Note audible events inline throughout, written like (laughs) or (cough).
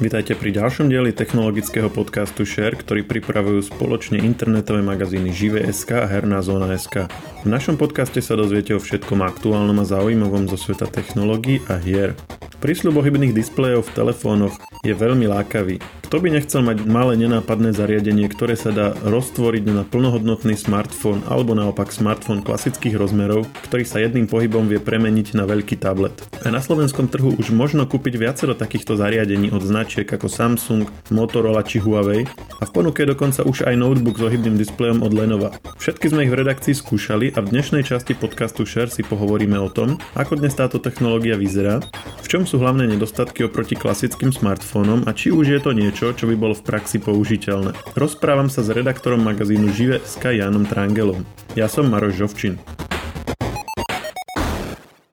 Vítajte pri ďalšom dieli technologického podcastu Share, ktorý pripravujú spoločne internetové magazíny Žive.sk a Herná zóna.sk. V našom podcaste sa dozviete o všetkom aktuálnom a zaujímavom zo sveta technológií a hier. Prísľub ohybných displejov v telefónoch je veľmi lákavý. Kto by nechcel mať malé nenápadné zariadenie, ktoré sa dá roztvoriť na plnohodnotný smartfón alebo naopak smartfón klasických rozmerov, ktorý sa jedným pohybom vie premeniť na veľký tablet. A na slovenskom trhu už možno kúpiť viacero takýchto zariadení od značiek ako Samsung, Motorola či Huawei a v ponuke dokonca už aj notebook s ohybným displejom od Lenova. Všetky sme ich v redakcii skúšali a v dnešnej časti podcastu Share si pohovoríme o tom, ako dnes táto technológia vyzerá, v čom sú hlavné nedostatky oproti klasickým smartfónom a či už je to niečo, čo by bolo v praxi použiteľné. Rozprávam sa s redaktorom magazínu Žive.sk Janom Trangelom. Ja som Maroš Žovčin.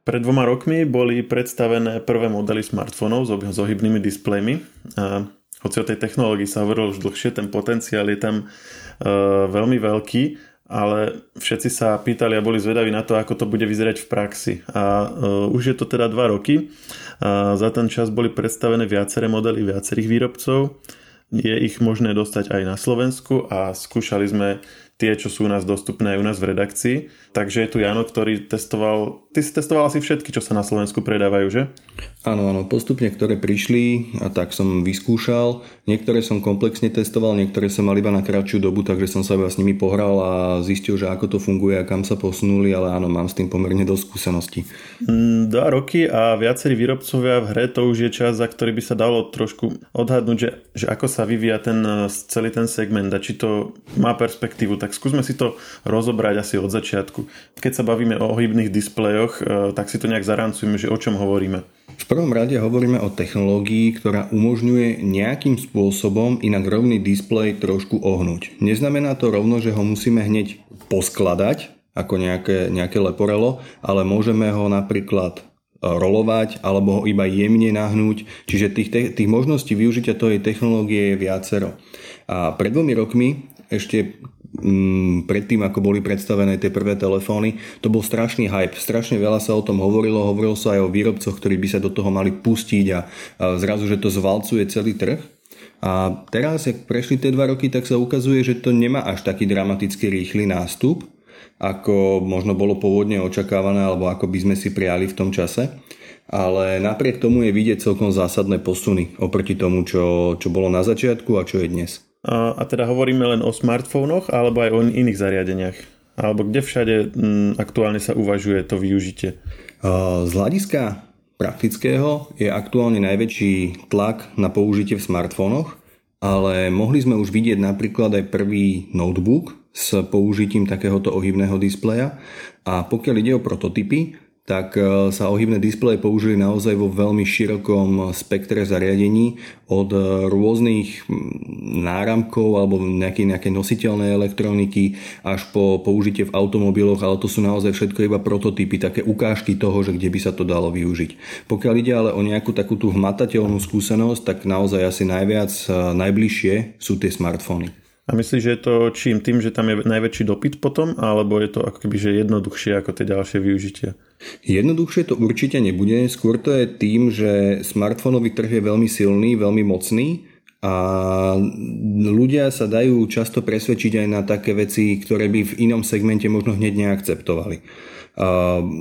Pred dvoma rokmi boli predstavené prvé modely smartfónov s ohybnými displejmi. A hoci o tej technológii sa hovorilo už dlhšie, ten potenciál je tam uh, veľmi veľký ale všetci sa pýtali a boli zvedaví na to, ako to bude vyzerať v praxi. A uh, už je to teda 2 roky. A za ten čas boli predstavené viaceré modely viacerých výrobcov. Je ich možné dostať aj na Slovensku a skúšali sme tie, čo sú u nás dostupné u nás v redakcii. Takže je tu Jano, ktorý testoval, ty si testoval asi všetky, čo sa na Slovensku predávajú, že? Áno, áno, postupne, ktoré prišli a tak som vyskúšal. Niektoré som komplexne testoval, niektoré som mal iba na kratšiu dobu, takže som sa iba s nimi pohral a zistil, že ako to funguje a kam sa posunuli, ale áno, mám s tým pomerne dosť skúseností. Mm, dva roky a viacerí výrobcovia v hre, to už je čas, za ktorý by sa dalo trošku odhadnúť, že, že ako sa vyvíja ten, celý ten segment a či to má perspektívu. Tak skúsme si to rozobrať asi od začiatku. Keď sa bavíme o ohybných displejoch, e, tak si to nejak zarancujeme, že o čom hovoríme. V prvom rade hovoríme o technológii, ktorá umožňuje nejakým spôsobom inak rovný displej trošku ohnúť. Neznamená to rovno, že ho musíme hneď poskladať ako nejaké, nejaké leporelo, ale môžeme ho napríklad e, rolovať alebo ho iba jemne nahnúť. Čiže tých, tých možností využitia tej technológie je viacero. A pred dvomi rokmi ešte predtým, ako boli predstavené tie prvé telefóny, to bol strašný hype. Strašne veľa sa o tom hovorilo, hovorilo sa aj o výrobcoch, ktorí by sa do toho mali pustiť a, zrazu, že to zvalcuje celý trh. A teraz, ak prešli tie dva roky, tak sa ukazuje, že to nemá až taký dramaticky rýchly nástup, ako možno bolo pôvodne očakávané, alebo ako by sme si prijali v tom čase. Ale napriek tomu je vidieť celkom zásadné posuny oproti tomu, čo, čo bolo na začiatku a čo je dnes. A teda hovoríme len o smartfónoch alebo aj o iných zariadeniach? Alebo kde všade m, mm, aktuálne sa uvažuje to využitie? Z hľadiska praktického je aktuálne najväčší tlak na použitie v smartfónoch, ale mohli sme už vidieť napríklad aj prvý notebook s použitím takéhoto ohybného displeja a pokiaľ ide o prototypy, tak e, sa ohybné displeje použili naozaj vo veľmi širokom spektre zariadení od e, rôznych náramkov alebo nejaké, nejaké nositeľné elektroniky až po použitie v automobiloch, ale to sú naozaj všetko iba prototypy, také ukážky toho, že kde by sa to dalo využiť. Pokiaľ ide ale o nejakú takú tú hmatateľnú skúsenosť, tak naozaj asi najviac e, najbližšie sú tie smartfóny. A myslíš, že je to čím tým, že tam je najväčší dopyt potom, alebo je to ako keby že jednoduchšie ako tie ďalšie využitia? Jednoduchšie to určite nebude, skôr to je tým, že smartfónový trh je veľmi silný, veľmi mocný a ľudia sa dajú často presvedčiť aj na také veci, ktoré by v inom segmente možno hneď neakceptovali.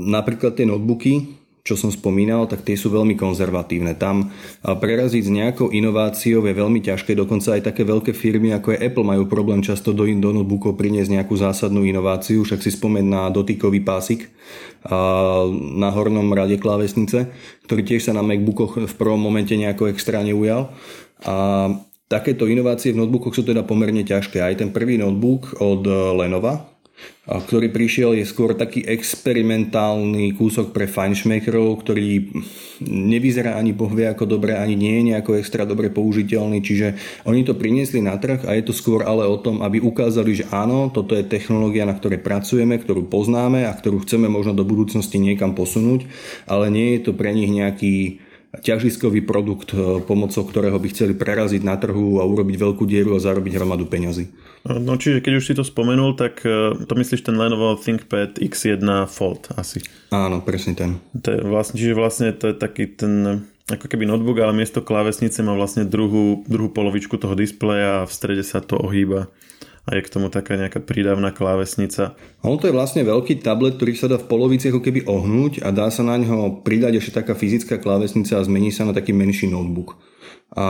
Napríklad tie notebooky, čo som spomínal, tak tie sú veľmi konzervatívne. Tam preraziť s nejakou inováciou je veľmi ťažké, dokonca aj také veľké firmy ako je Apple majú problém často do, do notebookov priniesť nejakú zásadnú inováciu, však si spomen na dotykový pásik na hornom rade klávesnice, ktorý tiež sa na MacBookoch v prvom momente nejako extra neujal. A takéto inovácie v notebookoch sú teda pomerne ťažké. Aj ten prvý notebook od Lenova, ktorý prišiel, je skôr taký experimentálny kúsok pre fajnšmekerov, ktorý nevyzerá ani bohvie ako dobre, ani nie je nejako extra dobre použiteľný, čiže oni to priniesli na trh a je to skôr ale o tom, aby ukázali, že áno, toto je technológia, na ktorej pracujeme, ktorú poznáme a ktorú chceme možno do budúcnosti niekam posunúť, ale nie je to pre nich nejaký ťažiskový produkt, e, pomocou ktorého by chceli preraziť na trhu a urobiť veľkú dieru a zarobiť hromadu peňazí. No čiže keď už si to spomenul, tak e, to myslíš ten Lenovo ThinkPad X1 Fold asi. Áno, presne ten. To je vlastne, čiže vlastne to je taký ten ako keby notebook, ale miesto klávesnice má vlastne druhú, druhú polovičku toho displeja a v strede sa to ohýba a je k tomu taká nejaká prídavná klávesnica. Ono to je vlastne veľký tablet, ktorý sa dá v polovici ako keby ohnúť a dá sa na ňo pridať ešte taká fyzická klávesnica a zmení sa na taký menší notebook. A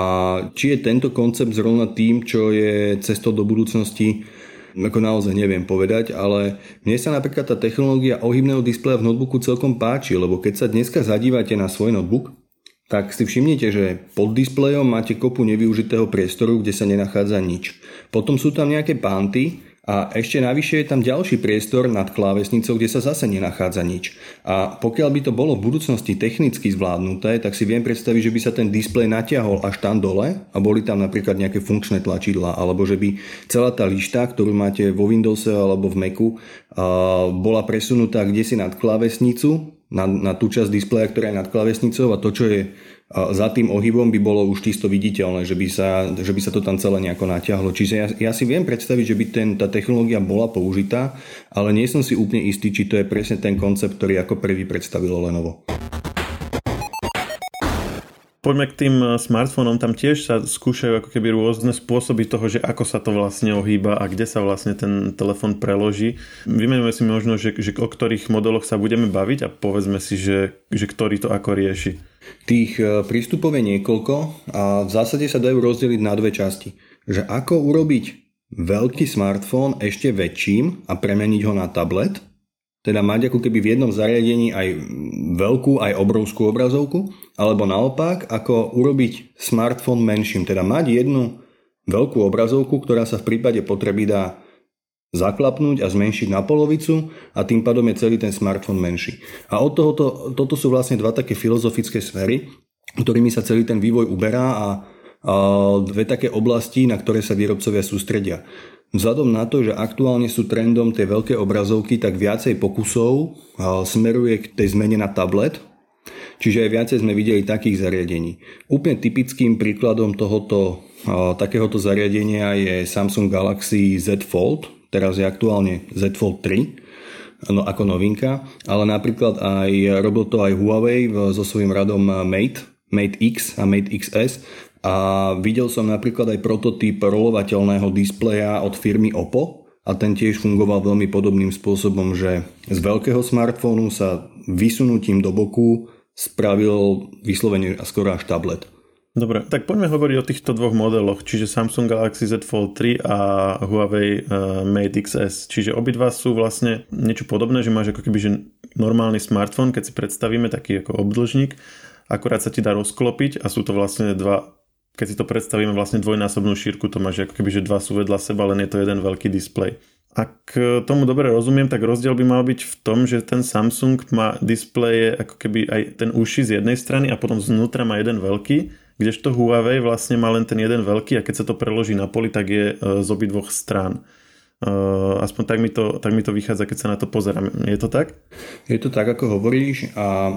či je tento koncept zrovna tým, čo je cestou do budúcnosti, ako naozaj neviem povedať, ale mne sa napríklad tá technológia ohybného displeja v notebooku celkom páči, lebo keď sa dneska zadívate na svoj notebook, tak si všimnite, že pod displejom máte kopu nevyužitého priestoru, kde sa nenachádza nič. Potom sú tam nejaké panty a ešte navyše je tam ďalší priestor nad klávesnicou, kde sa zase nenachádza nič. A pokiaľ by to bolo v budúcnosti technicky zvládnuté, tak si viem predstaviť, že by sa ten displej natiahol až tam dole a boli tam napríklad nejaké funkčné tlačidla, alebo že by celá tá lišta, ktorú máte vo Windowse alebo v Macu, bola presunutá kde si nad klávesnicu, na, na tú časť displeja, ktorá je nad klávesnicou a to, čo je za tým ohybom by bolo už čisto viditeľné, že by sa, že by sa to tam celé nejako natiahlo. Čiže ja, ja si viem predstaviť, že by ten, tá technológia bola použitá, ale nie som si úplne istý, či to je presne ten koncept, ktorý ako prvý predstavilo Lenovo. Poďme k tým eh, smartfónom, tam tiež sa skúšajú ako keby rôzne spôsoby toho, že ako sa to vlastne ohýba a kde sa vlastne ten telefón preloží. Vymenujeme si možno, že, že o ktorých modeloch sa budeme baviť a povedzme si, že, že ktorý to ako rieši. Tých eh, prístupov je niekoľko a v zásade sa dajú rozdeliť na dve časti. Že ako urobiť veľký smartfón ešte väčším a premeniť ho na tablet, teda mať ako keby v jednom zariadení aj veľkú, aj obrovskú obrazovku, alebo naopak, ako urobiť smartfón menším, teda mať jednu veľkú obrazovku, ktorá sa v prípade potreby dá zaklapnúť a zmenšiť na polovicu a tým pádom je celý ten smartfón menší. A od tohoto, toto sú vlastne dva také filozofické sféry, ktorými sa celý ten vývoj uberá a, a dve také oblasti, na ktoré sa výrobcovia sústredia. Vzhľadom na to, že aktuálne sú trendom tie veľké obrazovky, tak viacej pokusov smeruje k tej zmene na tablet, čiže aj viacej sme videli takých zariadení. Úplne typickým príkladom tohoto takéhoto zariadenia je Samsung Galaxy Z Fold, teraz je aktuálne Z Fold 3, no, ako novinka, ale napríklad aj robil to aj Huawei so svojím radom Mate, Mate X a Mate XS a videl som napríklad aj prototyp rolovateľného displeja od firmy Oppo a ten tiež fungoval veľmi podobným spôsobom, že z veľkého smartfónu sa vysunutím do boku spravil vyslovene skoro až tablet. Dobre, tak poďme hovoriť o týchto dvoch modeloch, čiže Samsung Galaxy Z Fold 3 a Huawei uh, Mate XS. Čiže obidva sú vlastne niečo podobné, že máš ako keby že normálny smartfón, keď si predstavíme taký ako obdlžník, akurát sa ti dá rozklopiť a sú to vlastne dva keď si to predstavíme vlastne dvojnásobnú šírku, to máš ako keby, že dva sú vedľa seba, len je to jeden veľký displej. Ak tomu dobre rozumiem, tak rozdiel by mal byť v tom, že ten Samsung má displeje ako keby aj ten uši z jednej strany a potom znútra má jeden veľký, kdežto Huawei vlastne má len ten jeden veľký a keď sa to preloží na poli, tak je e, z obi dvoch strán. Uh, aspoň tak mi, to, tak mi to vychádza, keď sa na to pozerám. Je to tak? Je to tak, ako hovoríš a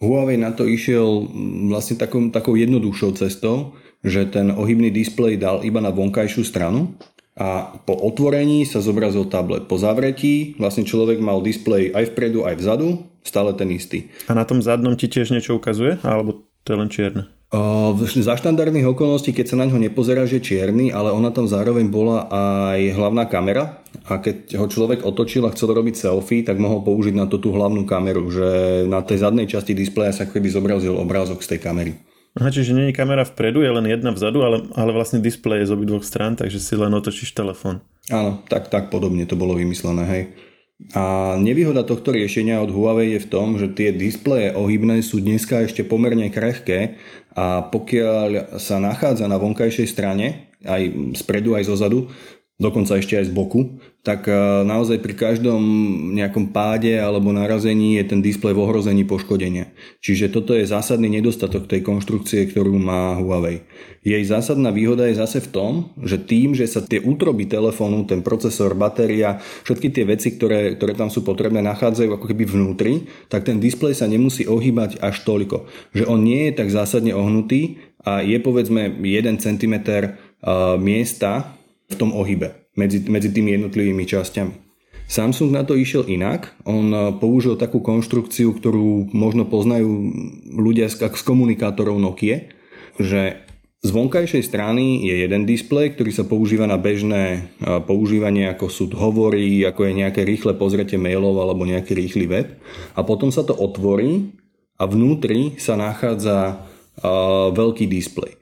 Huawei na to išiel vlastne takou, takou jednoduchšou cestou, že ten ohybný displej dal iba na vonkajšiu stranu a po otvorení sa zobrazil tablet. Po zavretí vlastne človek mal displej aj vpredu, aj vzadu, stále ten istý. A na tom zadnom ti tiež niečo ukazuje? Alebo to je len čierne? Za štandardných okolností, keď sa na ňo nepozerá, že čierny, ale ona tam zároveň bola aj hlavná kamera a keď ho človek otočil a chcel robiť selfie, tak mohol použiť na to tú hlavnú kameru, že na tej zadnej časti displeja sa keby zobrazil obrázok z tej kamery. Aha, čiže je kamera vpredu, je len jedna vzadu, ale, ale vlastne displej je z obidvoch strán, takže si len otočíš telefón. Áno, tak, tak podobne to bolo vymyslené, hej. A nevýhoda tohto riešenia od Huawei je v tom, že tie displeje ohybné sú dneska ešte pomerne krehké a pokiaľ sa nachádza na vonkajšej strane, aj spredu, aj zozadu, dokonca ešte aj z boku, tak e, naozaj pri každom nejakom páde alebo narazení je ten displej v ohrození poškodenia. Čiže toto je zásadný nedostatok tej konštrukcie, ktorú má Huawei. Jej zásadná výhoda je zase v tom, že tým, že sa tie útroby telefónu, ten procesor, batéria, všetky tie veci, ktoré, ktoré tam sú potrebné, nachádzajú ako keby vnútri, tak ten displej sa nemusí ohýbať až toľko. Že on nie je tak zásadne ohnutý a je povedzme 1 cm miesta, v tom ohybe medzi, medzi tými jednotlivými časťami. Samsung na to išiel inak. On použil takú konštrukciu, ktorú možno poznajú ľudia z, z komunikátorov Nokia, že z vonkajšej strany je jeden displej, ktorý sa používa na bežné používanie, ako sú hovory, ako je nejaké rýchle pozretie mailov alebo nejaký rýchly web. A potom sa to otvorí a vnútri sa nachádza veľký displej.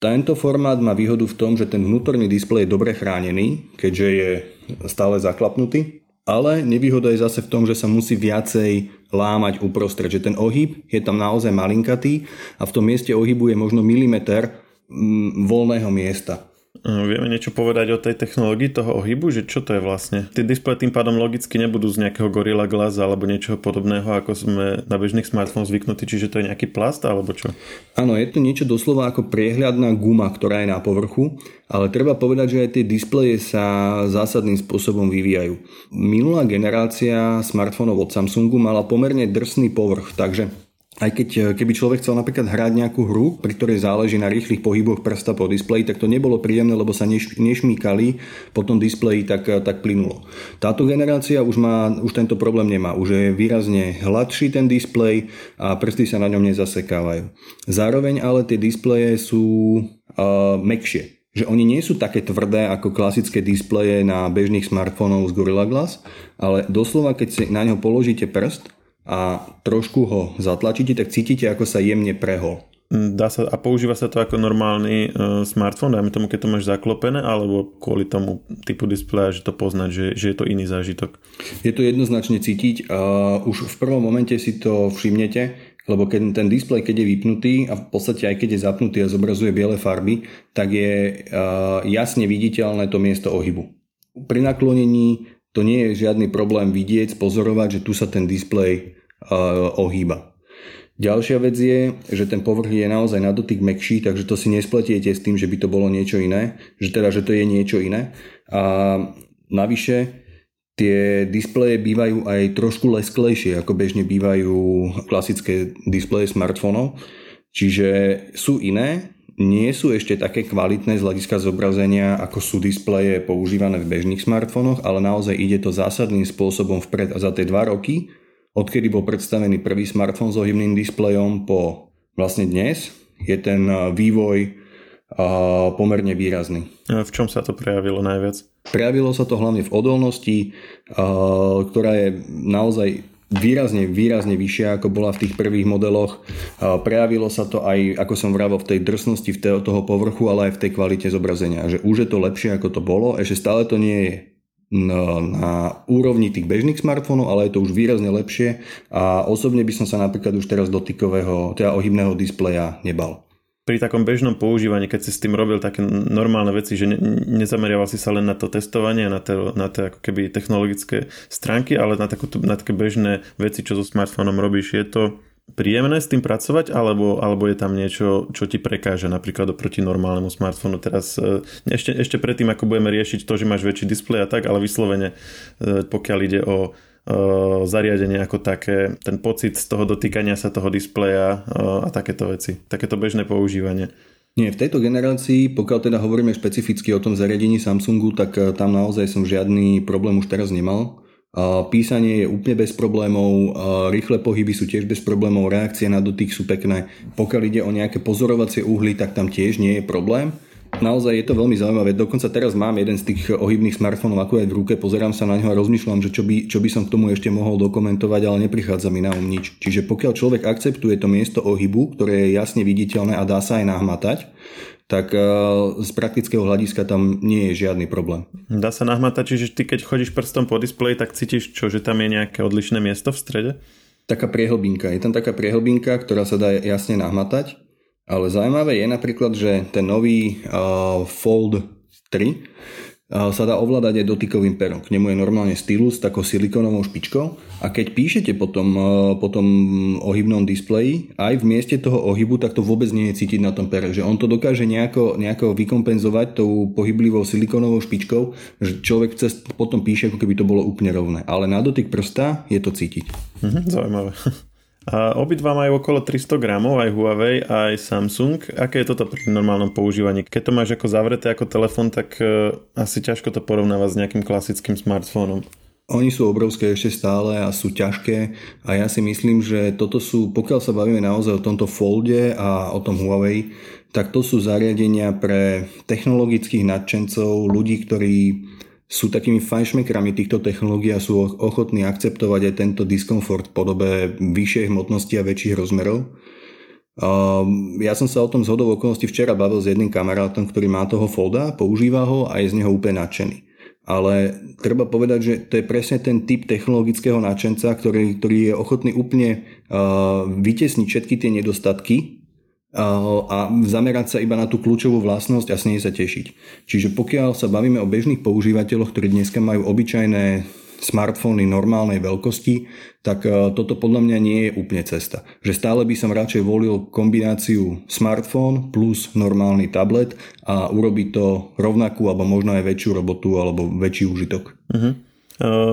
Tento formát má výhodu v tom, že ten vnútorný displej je dobre chránený, keďže je stále zaklapnutý, ale nevýhoda je zase v tom, že sa musí viacej lámať uprostred, že ten ohyb je tam naozaj malinkatý a v tom mieste ohybu je možno milimeter mm, voľného miesta. Vieme niečo povedať o tej technológii toho ohybu, že čo to je vlastne? Tie displeje tým pádom logicky nebudú z nejakého Gorilla Glass alebo niečoho podobného, ako sme na bežných smartfónoch zvyknutí, čiže to je nejaký plast alebo čo? Áno, je to niečo doslova ako priehľadná guma, ktorá je na povrchu, ale treba povedať, že aj tie displeje sa zásadným spôsobom vyvíjajú. Minulá generácia smartfónov od Samsungu mala pomerne drsný povrch, takže aj keď e, keby človek chcel napríklad hrať nejakú hru, pri ktorej záleží na rýchlych pohyboch prsta po displeji, tak to nebolo príjemné, lebo sa neš, nešmýkali po tom displeji tak, e, tak plynulo. Táto generácia už, má, už tento problém nemá. Už je výrazne hladší ten displej a prsty sa na ňom nezasekávajú. Zároveň ale tie displeje sú uh, mekšie že oni nie sú také tvrdé ako klasické displeje na bežných smartfónov z Gorilla Glass, ale doslova keď si na ňo položíte prst, a trošku ho zatlačíte, tak cítite, ako sa jemne prehol. Mm, dá sa, a používa sa to ako normálny uh, smartfón, dajme tomu, keď to máš zaklopené, alebo kvôli tomu typu displeja, že to poznať, že, že je to iný zážitok? Je to jednoznačne cítiť. Uh, už v prvom momente si to všimnete, lebo keď ten displej, keď je vypnutý a v podstate aj keď je zapnutý a zobrazuje biele farby, tak je uh, jasne viditeľné to miesto ohybu. Pri naklonení to nie je žiadny problém vidieť, pozorovať, že tu sa ten displej ohýba. Ďalšia vec je, že ten povrch je naozaj na dotyk mekší, takže to si nespletiete s tým, že by to bolo niečo iné, že teda, že to je niečo iné. A navyše tie displeje bývajú aj trošku lesklejšie, ako bežne bývajú klasické displeje smartfónov. Čiže sú iné, nie sú ešte také kvalitné z hľadiska zobrazenia, ako sú displeje používané v bežných smartfónoch, ale naozaj ide to zásadným spôsobom vpred. A za tie dva roky, odkedy bol predstavený prvý smartfón s ohybným displejom po vlastne dnes, je ten vývoj pomerne výrazný. A v čom sa to prejavilo najviac? Prejavilo sa to hlavne v odolnosti, ktorá je naozaj výrazne, výrazne vyššia, ako bola v tých prvých modeloch. Prejavilo sa to aj, ako som vravel, v tej drsnosti v toho povrchu, ale aj v tej kvalite zobrazenia. Že už je to lepšie, ako to bolo. Ešte stále to nie je na, na úrovni tých bežných smartfónov, ale je to už výrazne lepšie a osobne by som sa napríklad už teraz dotykového, teda ohybného displeja nebal. Pri takom bežnom používaní, keď si s tým robil také normálne veci, že ne, nezameriaval si sa len na to testovanie, na, te, na tie ako keby technologické stránky, ale na, takú, na také bežné veci, čo so smartfónom robíš, je to príjemné s tým pracovať, alebo, alebo je tam niečo, čo ti prekáže napríklad oproti normálnemu smartfónu. Teraz e, ešte, ešte predtým, ako budeme riešiť to, že máš väčší displej a tak, ale vyslovene, e, pokiaľ ide o zariadenie ako také, ten pocit z toho dotýkania sa toho displeja a takéto veci, takéto bežné používanie. Nie, v tejto generácii, pokiaľ teda hovoríme špecificky o tom zariadení Samsungu, tak e, tam naozaj som žiadny problém už teraz nemal. Písanie je úplne bez problémov, rýchle pohyby sú tiež bez problémov, reakcie na dotyk sú pekné. Pokiaľ ide o nejaké pozorovacie uhly, tak tam tiež nie je problém. Naozaj je to veľmi zaujímavé. Dokonca teraz mám jeden z tých ohybných smartfónov ako aj v ruke, pozerám sa na ňo a rozmýšľam, že čo by, čo by som k tomu ešte mohol dokumentovať, ale neprichádza mi na um nič. Čiže pokiaľ človek akceptuje to miesto ohybu, ktoré je jasne viditeľné a dá sa aj nahmatať, tak eh, z praktického hľadiska tam nie je žiadny problém. Dá sa nahmatať, čiže ty keď chodíš prstom po displeji, tak cítiš čo, že tam je nejaké odlišné miesto v strede? Taká priehlbinka. Je tam taká priehlbinka, ktorá sa dá jasne nahmatať ale zaujímavé je napríklad, že ten nový uh, Fold 3 uh, sa dá ovládať aj dotykovým perom. K nemu je normálne stylus s takou silikonovou špičkou a keď píšete po tom, uh, po tom ohybnom displeji, aj v mieste toho ohybu, tak to vôbec nie je cítiť na tom pere. Že on to dokáže nejako, nejako vykompenzovať tou pohyblivou silikonovou špičkou, že človek cez potom píše, ako keby to bolo úplne rovné. Ale na dotyk prsta je to cítiť. Mhm, zaujímavé. (laughs) A obidva majú okolo 300 gramov, aj Huawei, aj Samsung. Aké je toto pri normálnom používaní? Keď to máš ako zavreté ako telefón, tak uh, asi ťažko to porovnávať s nejakým klasickým smartfónom. Oni sú obrovské ešte stále a sú ťažké a ja si myslím, že toto sú, pokiaľ sa bavíme naozaj o tomto folde a o tom Huawei, tak to sú zariadenia pre technologických nadšencov, ľudí, ktorí sú takými fajšmekrami týchto technológií a sú ochotní akceptovať aj tento diskomfort v podobe vyššej hmotnosti a väčších rozmerov. Ja som sa o tom zhodov okolností včera bavil s jedným kamarátom, ktorý má toho folda, používa ho a je z neho úplne nadšený ale treba povedať, že to je presne ten typ technologického náčenca, ktorý, ktorý je ochotný úplne uh, vytesniť všetky tie nedostatky a zamerať sa iba na tú kľúčovú vlastnosť a s nej sa tešiť. Čiže pokiaľ sa bavíme o bežných používateľoch, ktorí dneska majú obyčajné smartfóny normálnej veľkosti, tak e, toto podľa mňa nie je úplne cesta. Že stále by som radšej volil kombináciu smartfón plus normálny tablet a urobiť to rovnakú alebo možno aj väčšiu robotu alebo väčší užitok. Uh-huh.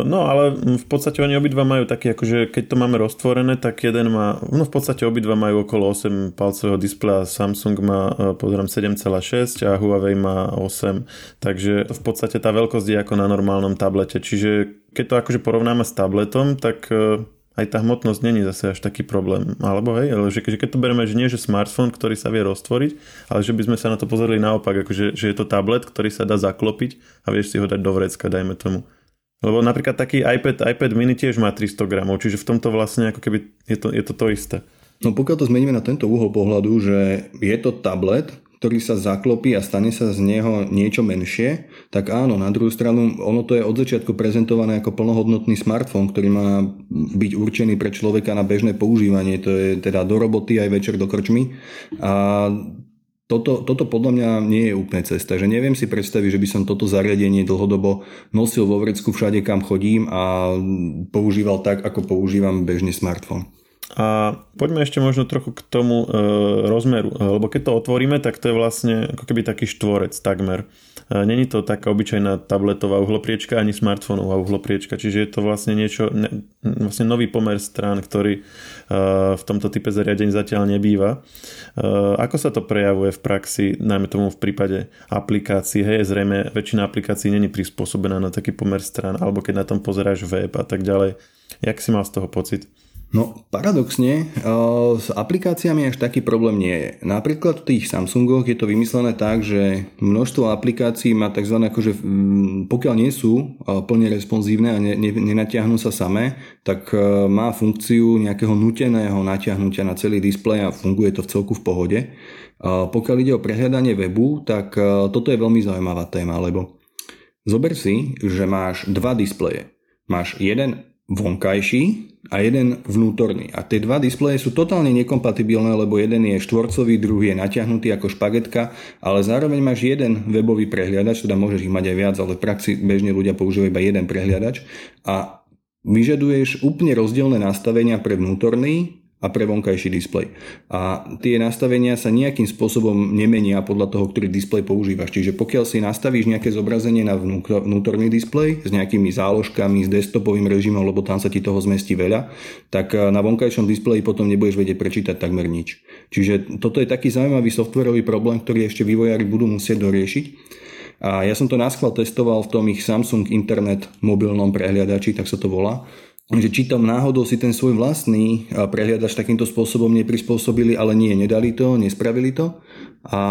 No ale v podstate oni obidva majú taký, akože keď to máme roztvorené, tak jeden má, no v podstate obidva majú okolo 8 palcového displeja, Samsung má e, pozerám 7,6 a Huawei má 8, takže v podstate tá veľkosť je ako na normálnom tablete, čiže keď to akože porovnáme s tabletom, tak e, aj tá hmotnosť není zase až taký problém. Alebo hej, ale že, keď to bereme, že nie že smartfón, ktorý sa vie roztvoriť, ale že by sme sa na to pozreli naopak, akože, že je to tablet, ktorý sa dá zaklopiť a vieš si ho dať do vrecka, dajme tomu. Lebo napríklad taký iPad, iPad mini tiež má 300 gramov, čiže v tomto vlastne ako keby je to, je to to isté. No pokiaľ to zmeníme na tento uhol pohľadu, že je to tablet, ktorý sa zaklopí a stane sa z neho niečo menšie, tak áno, na druhú stranu ono to je od začiatku prezentované ako plnohodnotný smartfón, ktorý má byť určený pre človeka na bežné používanie, to je teda do roboty aj večer do krčmy a toto, toto podľa mňa nie je úplne cesta, že neviem si predstaviť, že by som toto zariadenie dlhodobo nosil vo vrecku všade, kam chodím a používal tak, ako používam bežný smartfón. A poďme ešte možno trochu k tomu e, rozmeru, lebo keď to otvoríme, tak to je vlastne ako keby taký štvorec takmer. Není to taká obyčajná tabletová uhlopriečka ani smartfónová uhlopriečka, čiže je to vlastne niečo, ne, vlastne nový pomer strán, ktorý e, v tomto type zariadení zatiaľ nebýva. E, ako sa to prejavuje v praxi, najmä tomu v prípade aplikácií? Hej, zrejme väčšina aplikácií není prispôsobená na taký pomer strán, alebo keď na tom pozeráš web a tak ďalej. Jak si mal z toho pocit? No paradoxne, s aplikáciami až taký problém nie je. Napríklad v tých Samsungoch je to vymyslené tak, že množstvo aplikácií má tzv. akože pokiaľ nie sú plne responsívne a nenatiahnu sa samé, tak má funkciu nejakého nuteného natiahnutia na celý displej a funguje to v celku v pohode. Pokiaľ ide o prehľadanie webu, tak toto je veľmi zaujímavá téma, lebo zober si, že máš dva displeje. Máš jeden vonkajší a jeden vnútorný. A tie dva displeje sú totálne nekompatibilné, lebo jeden je štvorcový, druhý je natiahnutý ako špagetka, ale zároveň máš jeden webový prehliadač, teda môžeš ich mať aj viac, ale v praxi bežne ľudia používajú iba jeden prehliadač a vyžaduješ úplne rozdielne nastavenia pre vnútorný a pre vonkajší displej. A tie nastavenia sa nejakým spôsobom nemenia podľa toho, ktorý displej používaš. Čiže pokiaľ si nastavíš nejaké zobrazenie na vnútorný displej s nejakými záložkami, s desktopovým režimom, lebo tam sa ti toho zmestí veľa, tak eh, na vonkajšom displeji potom nebudeš vedieť prečítať takmer nič. Čiže toto je taký zaujímavý softwarový problém, ktorý ešte vývojári budú musieť doriešiť. A ja som to náschval testoval v tom ich Samsung Internet mobilnom prehliadači, tak sa to volá že či tam náhodou si ten svoj vlastný prehliadač takýmto spôsobom neprispôsobili, ale nie, nedali to, nespravili to. A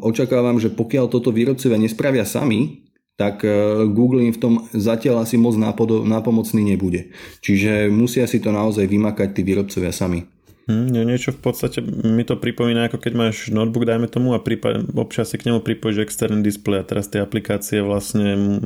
očakávam, že pokiaľ toto výrobcovia nespravia sami, tak e, Google im v tom zatiaľ asi moc nápomocný nebude. Čiže musia si to naozaj vymakať tí výrobcovia sami. Hmm, niečo v podstate mi to pripomína, ako keď máš notebook, dajme tomu, a prípad, občas si k nemu pripojíš externý displej a teraz tie aplikácie vlastne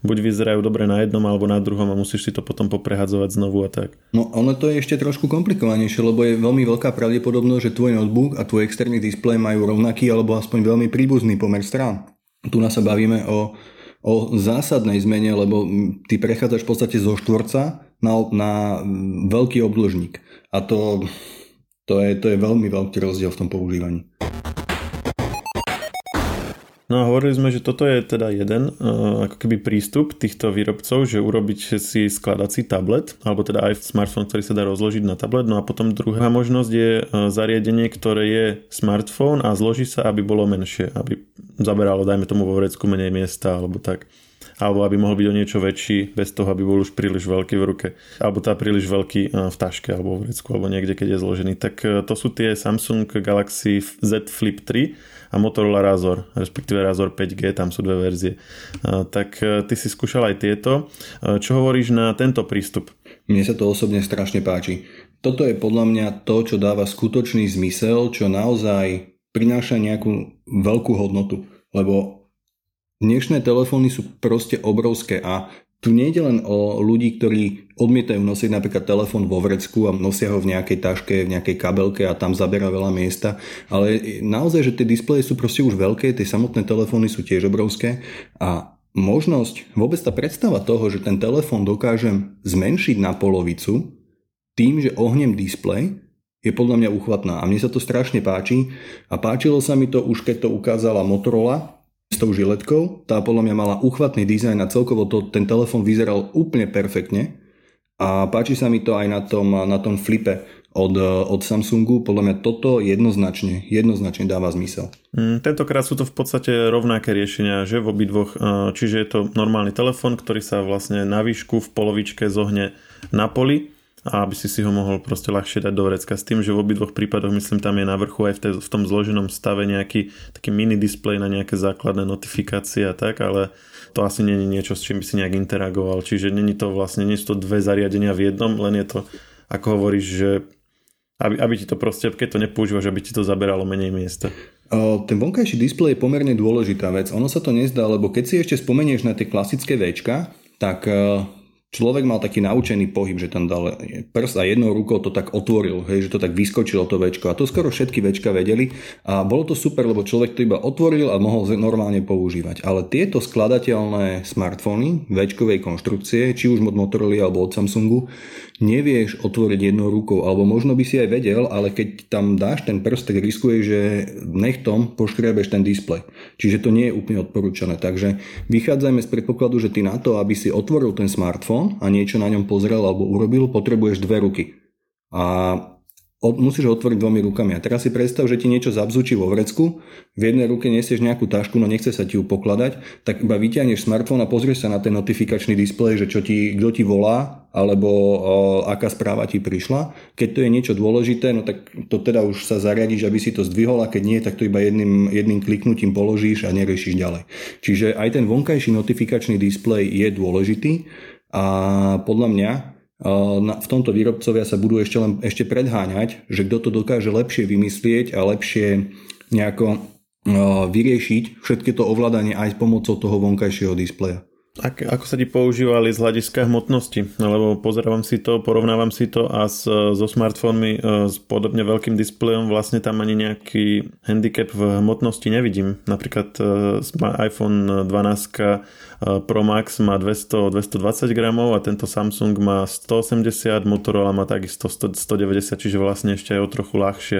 buď vyzerajú dobre na jednom alebo na druhom a musíš si to potom poprehadzovať znovu a tak. No ono to je ešte trošku komplikovanejšie, lebo je veľmi veľká pravdepodobnosť, že tvoj notebook a tvoj externý displej majú rovnaký alebo aspoň veľmi príbuzný pomer strán. Tu nás sa bavíme o, o zásadnej zmene, lebo ty prechádzaš v podstate zo štvorca na, na veľký obdĺžnik. A to to je, to je veľmi veľký rozdiel v tom používaní. No a hovorili sme, že toto je teda jeden uh, ako keby prístup týchto výrobcov, že urobiť si skladací tablet, alebo teda aj smartfón, ktorý sa dá rozložiť na tablet. No a potom druhá možnosť je uh, zariadenie, ktoré je smartfón a zloží sa, aby bolo menšie, aby zaberalo, dajme tomu vo vrecku menej miesta alebo tak. Alebo aby mohol byť o niečo väčší bez toho, aby bol už príliš veľký v ruke, alebo tá príliš veľký e, v taške alebo v vrecku, alebo niekde, keď je zložený. Tak e, to sú tie Samsung Galaxy Z Flip 3 a Motorola Razor, respektíve Razor 5G, tam sú dve verzie. E, tak ty si skúšal aj tieto. Čo hovoríš na tento prístup? Mne sa to osobne strašne páči. Toto je podľa mňa to, čo dáva skutočný zmysel, čo naozaj prináša nejakú veľkú hodnotu. Lebo Dnešné telefóny sú proste obrovské a tu nejde len o ľudí, ktorí odmietajú nosiť napríklad telefón vo vrecku a nosia ho v nejakej taške, v nejakej kabelke a tam zabera veľa miesta, ale naozaj, že tie displeje sú proste už veľké, tie samotné telefóny sú tiež obrovské a možnosť, vôbec tá predstava toho, že ten telefón dokážem zmenšiť na polovicu tým, že ohnem displej, je podľa mňa uchvatná a mne sa to strašne páči a páčilo sa mi to už keď to ukázala Motorola, s tou žiletkou. Tá podľa mňa mala uchvatný dizajn a celkovo to, ten telefon vyzeral úplne perfektne. A páči sa mi to aj na tom, na tom flipe od, od Samsungu. Podľa mňa toto jednoznačne, jednoznačne dáva zmysel. Mm, tentokrát sú to v podstate rovnaké riešenia, že v obidvoch. Čiže je to normálny telefon, ktorý sa vlastne na výšku v polovičke zohne na poli a aby si si ho mohol proste ľahšie dať do vrecka. S tým, že v obidvoch prípadoch myslím tam je na vrchu aj v, tej, v tom zloženom stave nejaký taký mini displej na nejaké základné notifikácie a tak, ale to asi nie je niečo, s čím by si nejak interagoval. Čiže není to vlastne, nie sú to dve zariadenia v jednom, len je to, ako hovoríš, že aby, aby ti to proste, keď to nepoužívaš, aby ti to zaberalo menej miesta. Ten vonkajší displej je pomerne dôležitá vec. Ono sa to nezdá, lebo keď si ešte spomenieš na tie klasické Včka, tak človek mal taký naučený pohyb, že tam dal prst a jednou rukou to tak otvoril, hej, že to tak vyskočilo to večko. A to skoro všetky večka vedeli a bolo to super, lebo človek to iba otvoril a mohol normálne používať. Ale tieto skladateľné smartfóny večkovej konštrukcie, či už od Motorola alebo od Samsungu, nevieš otvoriť jednou rukou, alebo možno by si aj vedel, ale keď tam dáš ten prst, tak riskuje, že nechtom poškriebeš ten displej. Čiže to nie je úplne odporúčané. Takže vychádzajme z predpokladu, že ty na to, aby si otvoril ten smartfón a niečo na ňom pozrel alebo urobil, potrebuješ dve ruky. A musíš ho otvoriť dvomi rukami. A teraz si predstav, že ti niečo zabzučí vo vrecku, v jednej ruke nesieš nejakú tašku, no nechce sa ti ju pokladať, tak iba vyťahneš smartfón a pozrieš sa na ten notifikačný displej, že čo ti, kto ti volá, alebo o, aká správa ti prišla. Keď to je niečo dôležité, no tak to teda už sa zariadiš, aby si to zdvihol a keď nie, tak to iba jedným, jedným kliknutím položíš a neriešiš ďalej. Čiže aj ten vonkajší notifikačný displej je dôležitý a podľa mňa v tomto výrobcovia sa budú ešte, len, ešte predháňať, že kto to dokáže lepšie vymyslieť a lepšie nejako vyriešiť všetky to ovládanie aj s pomocou toho vonkajšieho displeja. Ak, ako sa ti používali z hľadiska hmotnosti? Lebo pozerávam si to, porovnávam si to a s, so smartfónmi e, s podobne veľkým displejom vlastne tam ani nejaký handicap v hmotnosti nevidím. Napríklad e, iPhone 12 e, Pro Max má 200, 220 gramov a tento Samsung má 180, Motorola má takisto 100, 190, čiže vlastne ešte aj o trochu ľahšie.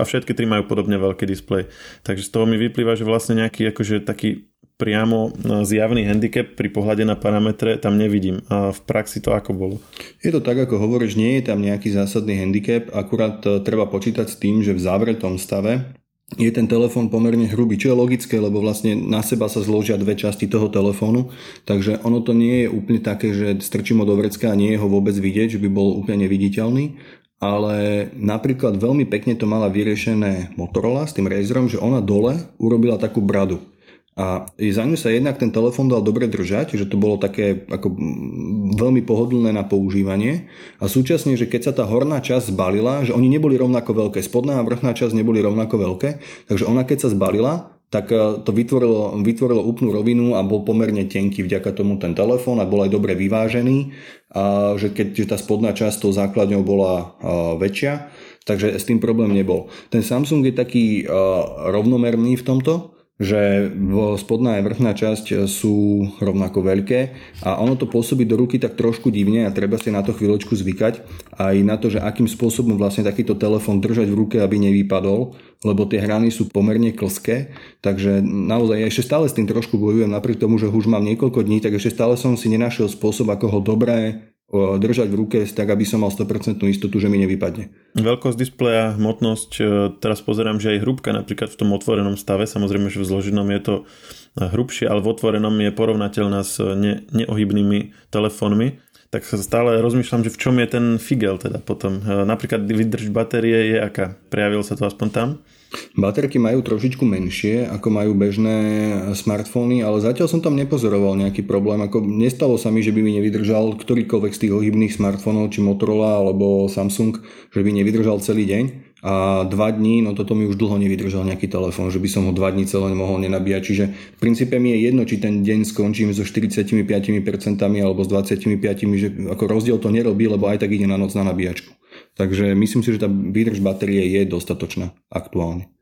A všetky tri majú podobne veľký displej. Takže z toho mi vyplýva, že vlastne nejaký akože taký priamo no, zjavný handicap pri pohľade na parametre tam nevidím. A v praxi to ako bolo? Je to tak, ako hovoríš, nie je tam nejaký zásadný handicap, akurát e, treba počítať s tým, že v zavretom stave je ten telefón pomerne hrubý, čo je logické, lebo vlastne na seba sa zložia dve časti toho telefónu, takže ono to nie je úplne také, že strčím ho do vrecka a nie je ho vôbec vidieť, že by bol úplne neviditeľný, ale napríklad veľmi pekne to mala vyriešené Motorola s tým Razerom, že ona dole urobila takú bradu. A za ňu sa jednak ten telefón dal dobre držať, že to bolo také ako veľmi pohodlné na používanie. A súčasne, že keď sa tá horná časť zbalila, že oni neboli rovnako veľké, spodná a vrchná časť neboli rovnako veľké, takže ona keď sa zbalila, tak e, to vytvorilo, vytvorilo úplnú rovinu a bol pomerne tenký vďaka tomu ten telefón a bol aj dobre vyvážený, a že keď že tá spodná časť tou základňou bola e, väčšia, takže s tým problém nebol. Ten Samsung je taký e, rovnomerný v tomto, že spodná aj vrchná časť sú rovnako veľké a ono to pôsobí do ruky tak trošku divne a treba si na to chvíľočku zvykať aj na to, že akým spôsobom vlastne takýto telefón držať v ruke, aby nevypadol, lebo tie hrany sú pomerne klské, takže naozaj ja ešte stále s tým trošku bojujem, napriek tomu, že už mám niekoľko dní, tak ešte stále som si nenašiel spôsob, ako ho dobré držať v ruke tak, aby som mal 100% istotu, že mi nevypadne. Veľkosť displeja, hmotnosť, e, teraz pozerám, že aj hrúbka napríklad v tom otvorenom stave, samozrejme, že v zloženom je to hrubšie, ale v otvorenom je porovnateľná s ne, neohybnými telefónmi tak stále rozmýšľam, že v čom je ten figel teda potom. E, napríklad vydrž batérie je aká? Prejavil sa to aspoň tam? Baterky majú trošičku menšie, ako majú bežné smartfóny, ale zatiaľ som tam nepozoroval nejaký problém. Ako nestalo sa mi, že by mi nevydržal ktorýkoľvek z tých ohybných smartfónov, či Motorola alebo Samsung, že by nevydržal celý deň a dva dní, no toto mi už dlho nevydržal nejaký telefón, že by som ho dva dní celé mohol nenabíjať. Čiže v princípe mi je jedno, či ten deň skončím so 45% alebo s 25%, že ako rozdiel to nerobí, lebo aj tak ide na noc na nabíjačku. Takže myslím si, že tá výdrž batérie je dostatočná aktuálne.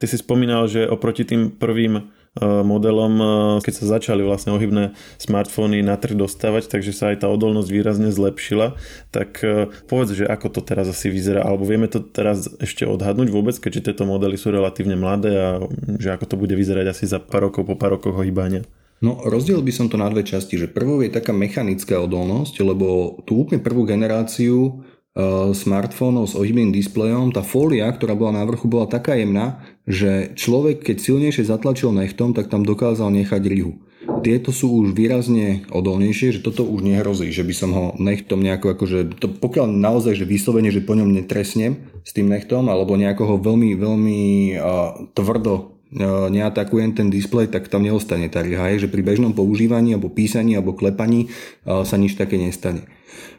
Ty si spomínal, že oproti tým prvým E, modelom, e, keď sa začali vlastne ohybné smartfóny na trh dostávať, takže sa aj tá odolnosť výrazne zlepšila. Tak e, povedz, že ako to teraz asi vyzerá, alebo vieme to teraz ešte odhadnúť vôbec, keďže tieto modely sú relatívne mladé a že ako to bude vyzerať asi za pár rokov, po pár rokoch ohýbania. No rozdiel by som to na dve časti, že prvou je taká mechanická odolnosť, lebo tú úplne prvú generáciu Eh, smartfónov s ohybným displejom, tá fólia, ktorá bola na vrchu, bola taká jemná, že človek, keď silnejšie zatlačil nechtom, tak tam dokázal nechať rihu. Tieto sú už výrazne odolnejšie, že toto už nehrozí, že by som ho nechtom nejako akože, to pokiaľ naozaj, že vyslovene, že po ňom netresnem s tým nechtom, alebo nejako ho veľmi, veľmi uh, tvrdo neatakujem ten displej, tak tam neostane tá riha, že pri bežnom používaní, alebo písaní, alebo klepaní uh, sa nič také nestane.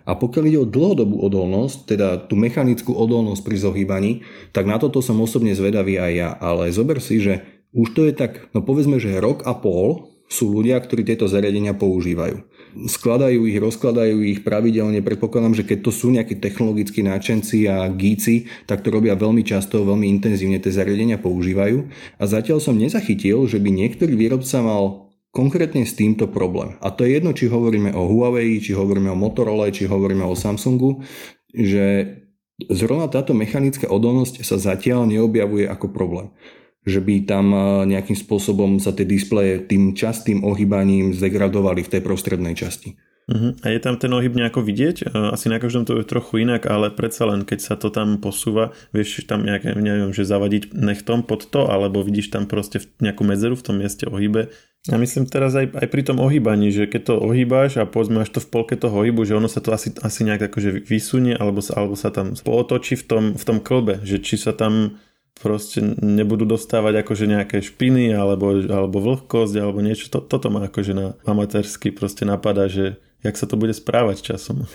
A pokiaľ ide o dlhodobú odolnosť, teda tú mechanickú odolnosť pri zohýbaní, tak na toto som osobne zvedavý aj ja. Ale zober si, že už to je tak, no povedzme, že rok a pol sú ľudia, ktorí tieto zariadenia používajú. Skladajú ich, rozkladajú ich pravidelne. Predpokladám, že keď to sú nejakí technologickí náčenci a gíci, tak to robia veľmi často, veľmi intenzívne tie zariadenia používajú. A zatiaľ som nezachytil, že by niektorý výrobca mal konkrétne s týmto problém. A to je jedno, či hovoríme o Huawei, či hovoríme o Motorola, či hovoríme o Samsungu, že zrovna táto mechanická odolnosť sa zatiaľ neobjavuje ako problém. Že by tam e, nejakým spôsobom sa tie displeje tým častým ohýbaním zdegradovali v tej prostrednej časti. Uh-huh. A je tam ten ohyb nejako vidieť? E, asi na každom to je trochu inak, ale predsa len keď sa to tam posúva, vieš tam nejaké, neviem, že zavadiť nechtom pod to, alebo vidíš tam proste nejakú medzeru v tom mieste ohybe, ja myslím teraz aj, aj pri tom ohýbaní, že keď to ohýbaš a povedzme až to v polke toho ohybu, že ono sa to asi, asi nejak akože vysunie alebo sa, alebo sa tam pootočí v tom, v tom klbe, že či sa tam proste nebudú dostávať akože nejaké špiny alebo, alebo vlhkosť alebo niečo. Toto ma akože na amatérsky proste napadá, že jak sa to bude správať časom.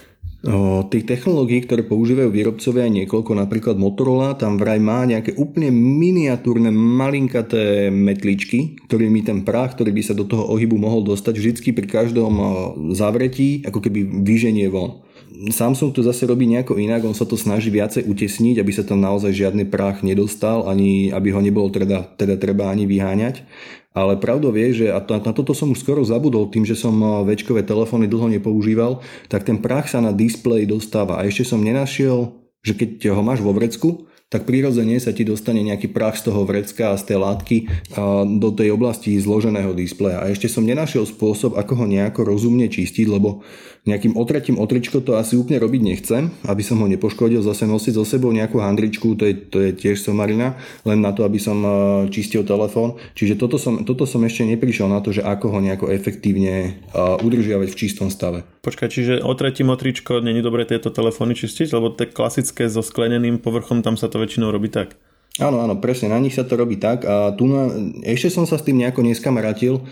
O, tých technológií, ktoré používajú výrobcovia niekoľko, napríklad Motorola, tam vraj má nejaké úplne miniatúrne, malinkaté metličky, ktorými ten prach, ktorý by sa do toho ohybu mohol dostať vždycky pri každom zavretí, ako keby vyženie von. Samsung to zase robí nejako inak, on sa to snaží viacej utesniť, aby sa tam naozaj žiadny prach nedostal, ani aby ho nebolo teda, teda treba ani vyháňať. Ale pravdou je, že a to, na toto som už skoro zabudol tým, že som väčkové telefóny dlho nepoužíval, tak ten prach sa na displej dostáva. A ešte som nenašiel, že keď ho máš vo vrecku, tak prirodzene sa ti dostane nejaký prach z toho vrecka a z tej látky do tej oblasti zloženého displeja. A ešte som nenašiel spôsob, ako ho nejako rozumne čistiť, lebo nejakým otretím otričko to asi úplne robiť nechcem, aby som ho nepoškodil, zase nosiť so sebou nejakú handričku, to je, to je tiež somarina, len na to, aby som čistil telefón. Čiže toto som, toto som ešte neprišiel na to, že ako ho nejako efektívne udržiavať v čistom stave. Počkaj, čiže otretím otričko, není dobre tieto telefóny čistiť, lebo tie klasické so skleneným povrchom, tam sa to väčšinou robí tak. Áno, áno, presne, na nich sa to robí tak a tu na, ešte som sa s tým nejako neskamarátil,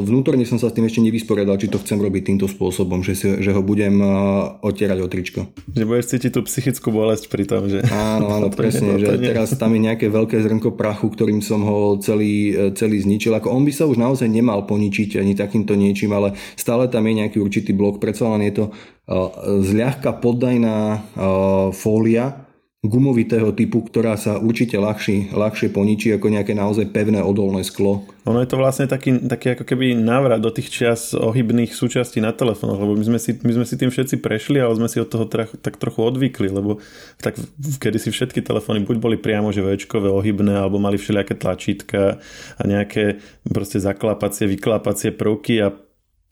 vnútorne som sa s tým ešte nevysporiadal, či to chcem robiť týmto spôsobom, že, si, že ho budem otierať o tričko. Že budeš cítiť tú psychickú bolesť pri tom, že... Áno, áno, (laughs) presne, že teraz tam je nejaké veľké zrnko prachu, ktorým som ho celý, celý zničil, ako on by sa už naozaj nemal poničiť ani takýmto niečím, ale stále tam je nejaký určitý blok, predsa len je to zľahka poddajná fólia, gumovitého typu, ktorá sa určite ľahšie, ľahšie poničí ako nejaké naozaj pevné odolné sklo. Ono je to vlastne taký, taký ako keby návrat do tých čias ohybných súčastí na telefónoch, lebo my sme, si, my sme si tým všetci prešli, ale sme si od toho trach, tak trochu odvykli, lebo tak kedy si všetky telefóny buď boli priamo že večkové, ohybné, alebo mali všelijaké tlačítka a nejaké proste zaklapacie, vyklapacie prvky a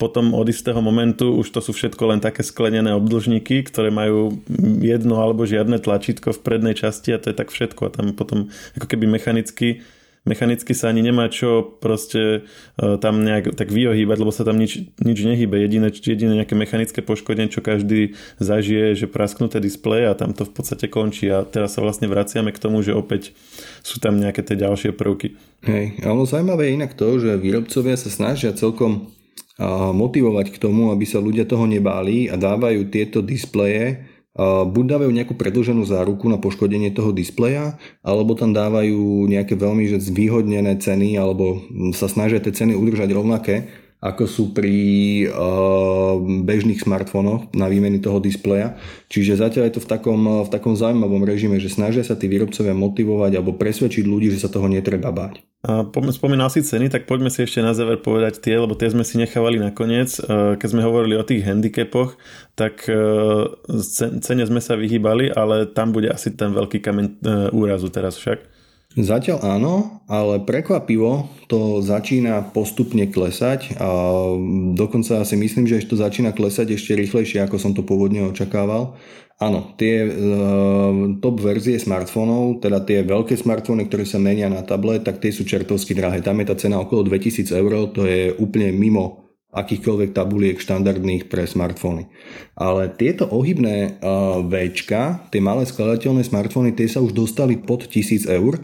potom od istého momentu už to sú všetko len také sklenené obdlžníky, ktoré majú jedno alebo žiadne tlačítko v prednej časti a to je tak všetko a tam potom ako keby mechanicky mechanicky sa ani nemá čo proste uh, tam nejak tak vyohýbať, lebo sa tam nič, nič nehýbe. Jediné, jediné nejaké mechanické poškodenie, čo každý zažije, že prasknuté displeje a tam to v podstate končí. A teraz sa vlastne vraciame k tomu, že opäť sú tam nejaké tie ďalšie prvky. Hej, ale zaujímavé je inak to, že výrobcovia sa snažia celkom motivovať k tomu, aby sa ľudia toho nebáli a dávajú tieto displeje buď dávajú nejakú predlženú záruku na poškodenie toho displeja, alebo tam dávajú nejaké veľmi že zvýhodnené ceny, alebo sa snažia tie ceny udržať rovnaké, ako sú pri uh, bežných smartfónoch na výmeny toho displeja. Čiže zatiaľ je to v takom, v takom zaujímavom režime, že snažia sa tí výrobcovia motivovať alebo presvedčiť ľudí, že sa toho netreba báť. A spomínal si ceny, tak poďme si ešte na záver povedať tie, lebo tie sme si nechávali nakoniec. Keď sme hovorili o tých handicapoch, tak cene sme sa vyhýbali, ale tam bude asi ten veľký kameň úrazu teraz však. Zatiaľ áno, ale prekvapivo to začína postupne klesať a dokonca si myslím, že to začína klesať ešte rýchlejšie, ako som to pôvodne očakával. Áno, tie e, top verzie smartfónov, teda tie veľké smartfóny, ktoré sa menia na tablet, tak tie sú čertovsky drahé. Tam je tá cena okolo 2000 eur, to je úplne mimo akýchkoľvek tabuliek štandardných pre smartfóny. Ale tieto ohybné uh, Včka, tie malé skladateľné smartfóny, tie sa už dostali pod 1000 eur.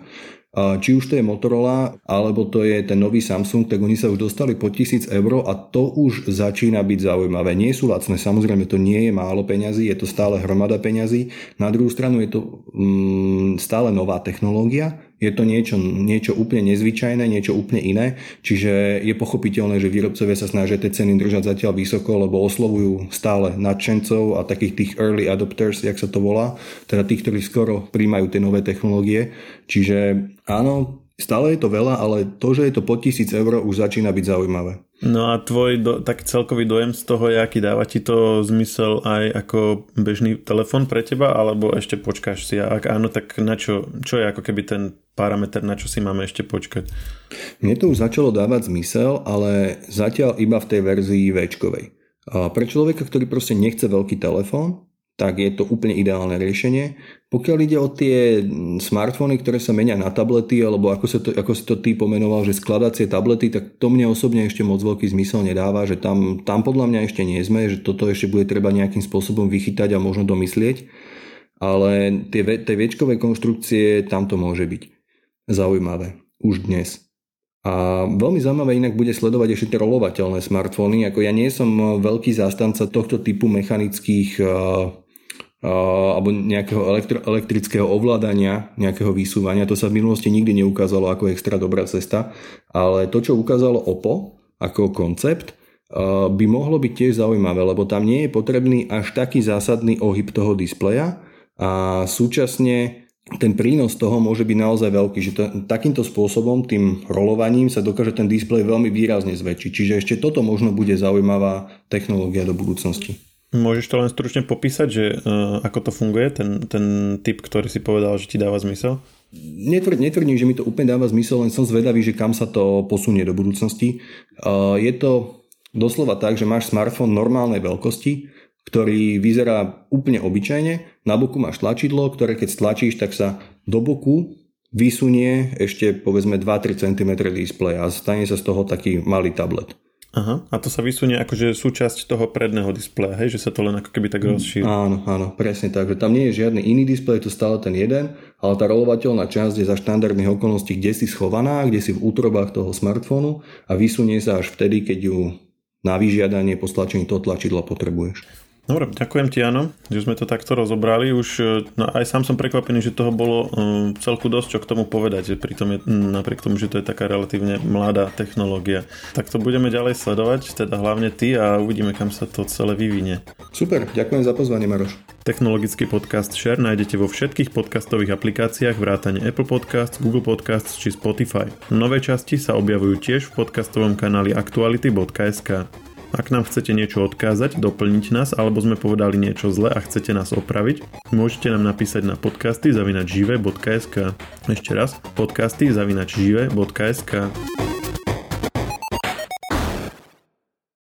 Či už to je Motorola, alebo to je ten nový Samsung, tak oni sa už dostali pod 1000 eur a to už začína byť zaujímavé. Nie sú lacné, samozrejme to nie je málo peňazí, je to stále hromada peňazí. Na druhú stranu je to mm, stále nová technológia, je to niečo, niečo úplne nezvyčajné, niečo úplne iné, čiže je pochopiteľné, že výrobcovia sa snažia tie ceny držať zatiaľ vysoko, lebo oslovujú stále nadšencov a takých tých early adopters, jak sa to volá, teda tých, ktorí skoro príjmajú tie nové technológie. Čiže áno, stále je to veľa, ale to, že je to pod 1000 eur, už začína byť zaujímavé. No a tvoj do, taký celkový dojem z toho, aký dáva ti to zmysel aj ako bežný telefon pre teba, alebo ešte počkáš si a ak áno, tak na čo, čo je ako keby ten parameter, na čo si máme ešte počkať? Mne to už začalo dávať zmysel, ale zatiaľ iba v tej verzii v Pre človeka, ktorý proste nechce veľký telefón, tak je to úplne ideálne riešenie. Pokiaľ ide o tie smartfóny, ktoré sa menia na tablety, alebo ako, sa to, ako si to ty pomenoval, že skladacie tablety, tak to mne osobne ešte moc veľký zmysel nedáva, že tam, tam podľa mňa ešte nie sme, že toto ešte bude treba nejakým spôsobom vychytať a možno domyslieť. Ale tie, tie viečkové konštrukcie, tam to môže byť zaujímavé. Už dnes. A veľmi zaujímavé inak bude sledovať ešte tie rolovateľné smartfóny. Ako ja nie som veľký zástanca tohto typu mechanických alebo nejakého elektro, elektrického ovládania, nejakého vysúvania. To sa v minulosti nikdy neukázalo ako extra dobrá cesta, ale to, čo ukázalo OPPO ako koncept, by mohlo byť tiež zaujímavé, lebo tam nie je potrebný až taký zásadný ohyb toho displeja a súčasne ten prínos toho môže byť naozaj veľký, že to, takýmto spôsobom, tým rolovaním sa dokáže ten displej veľmi výrazne zväčšiť. Čiže ešte toto možno bude zaujímavá technológia do budúcnosti. Môžeš to len stručne popísať, že uh, ako to funguje, ten, ten typ, ktorý si povedal, že ti dáva zmysel? Netvrd, netvrdím, že mi to úplne dáva zmysel, len som zvedavý, že kam sa to posunie do budúcnosti. Uh, je to doslova tak, že máš smartfón normálnej veľkosti, ktorý vyzerá úplne obyčajne. Na boku máš tlačidlo, ktoré keď stlačíš, tak sa do boku vysunie ešte povedzme 2-3 cm displej a stane sa z toho taký malý tablet. Aha, a to sa vysunie akože súčasť toho predného displeja, hej, že sa to len ako keby tak rozšíri. Áno, áno, presne tak, že tam nie je žiadny iný displej, je to stále ten jeden, ale tá rolovateľná časť je za štandardných okolností kde si schovaná, kde si v útrobách toho smartfónu a vysunie sa až vtedy, keď ju na vyžiadanie po stlačení toho tlačidla potrebuješ. Dobre, ďakujem ti, áno, že sme to takto rozobrali. Už e, no, aj sám som prekvapený, že toho bolo um, celku dosť čo k tomu povedať, že pritom je, napriek tomu, že to je taká relatívne mladá technológia. Tak to budeme ďalej sledovať, teda hlavne ty a uvidíme, kam sa to celé vyvinie. Super, ďakujem za pozvanie, Maroš. Technologický podcast Share nájdete vo všetkých podcastových aplikáciách vrátane Apple Podcasts, Google Podcasts či Spotify. Nové časti sa objavujú tiež v podcastovom kanáli aktuality.sk. Ak nám chcete niečo odkázať, doplniť nás, alebo sme povedali niečo zle a chcete nás opraviť, môžete nám napísať na podcasty zavinačžive.sk Ešte raz, podcasty zavinačžive.sk